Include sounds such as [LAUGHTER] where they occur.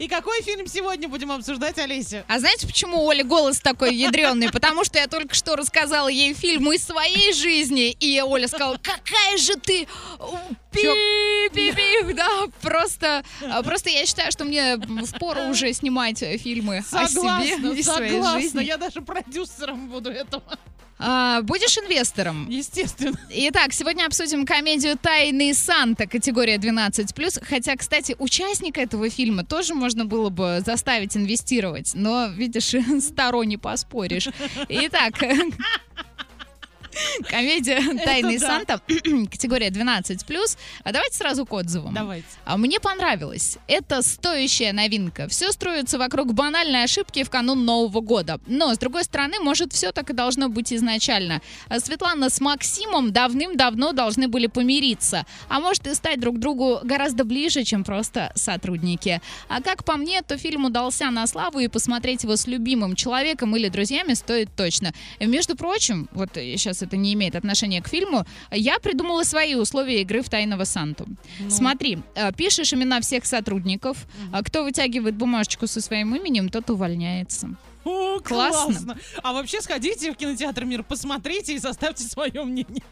И какой фильм сегодня будем обсуждать, Олеся? А знаете, почему у Оли голос такой ядреный? Потому что я только что рассказала ей фильм из своей жизни, и Оля сказала, какая же ты пи-пи-пи, да, просто, а, просто я считаю, что мне впору уже снимать фильмы согласна, о себе и своей согласна. жизни. Я даже продюсером буду этого. А, будешь инвестором? Естественно. Итак, сегодня обсудим комедию «Тайный Санта» категория 12+. Хотя, кстати, участника этого фильма тоже можно было бы заставить инвестировать. Но, видишь, [LAUGHS] старо не поспоришь. Итак, [LAUGHS] [LAUGHS] Комедия «Тайный. Санта», [CLEARS THROAT] категория 12+. А давайте сразу к отзывам. Давайте. А мне понравилось. Это стоящая новинка. Все строится вокруг банальной ошибки в канун Нового года. Но, с другой стороны, может, все так и должно быть изначально. А Светлана с Максимом давным-давно должны были помириться. А может и стать друг другу гораздо ближе, чем просто сотрудники. А как по мне, то фильм удался на славу, и посмотреть его с любимым человеком или друзьями стоит точно. Между прочим, вот сейчас это не имеет отношения к фильму, я придумала свои условия игры в Тайного Санту. Ну. Смотри, э, пишешь имена всех сотрудников, а кто вытягивает бумажечку со своим именем, тот увольняется. О, Классно. классно. А вообще сходите в кинотеатр «Мир», посмотрите и составьте свое мнение.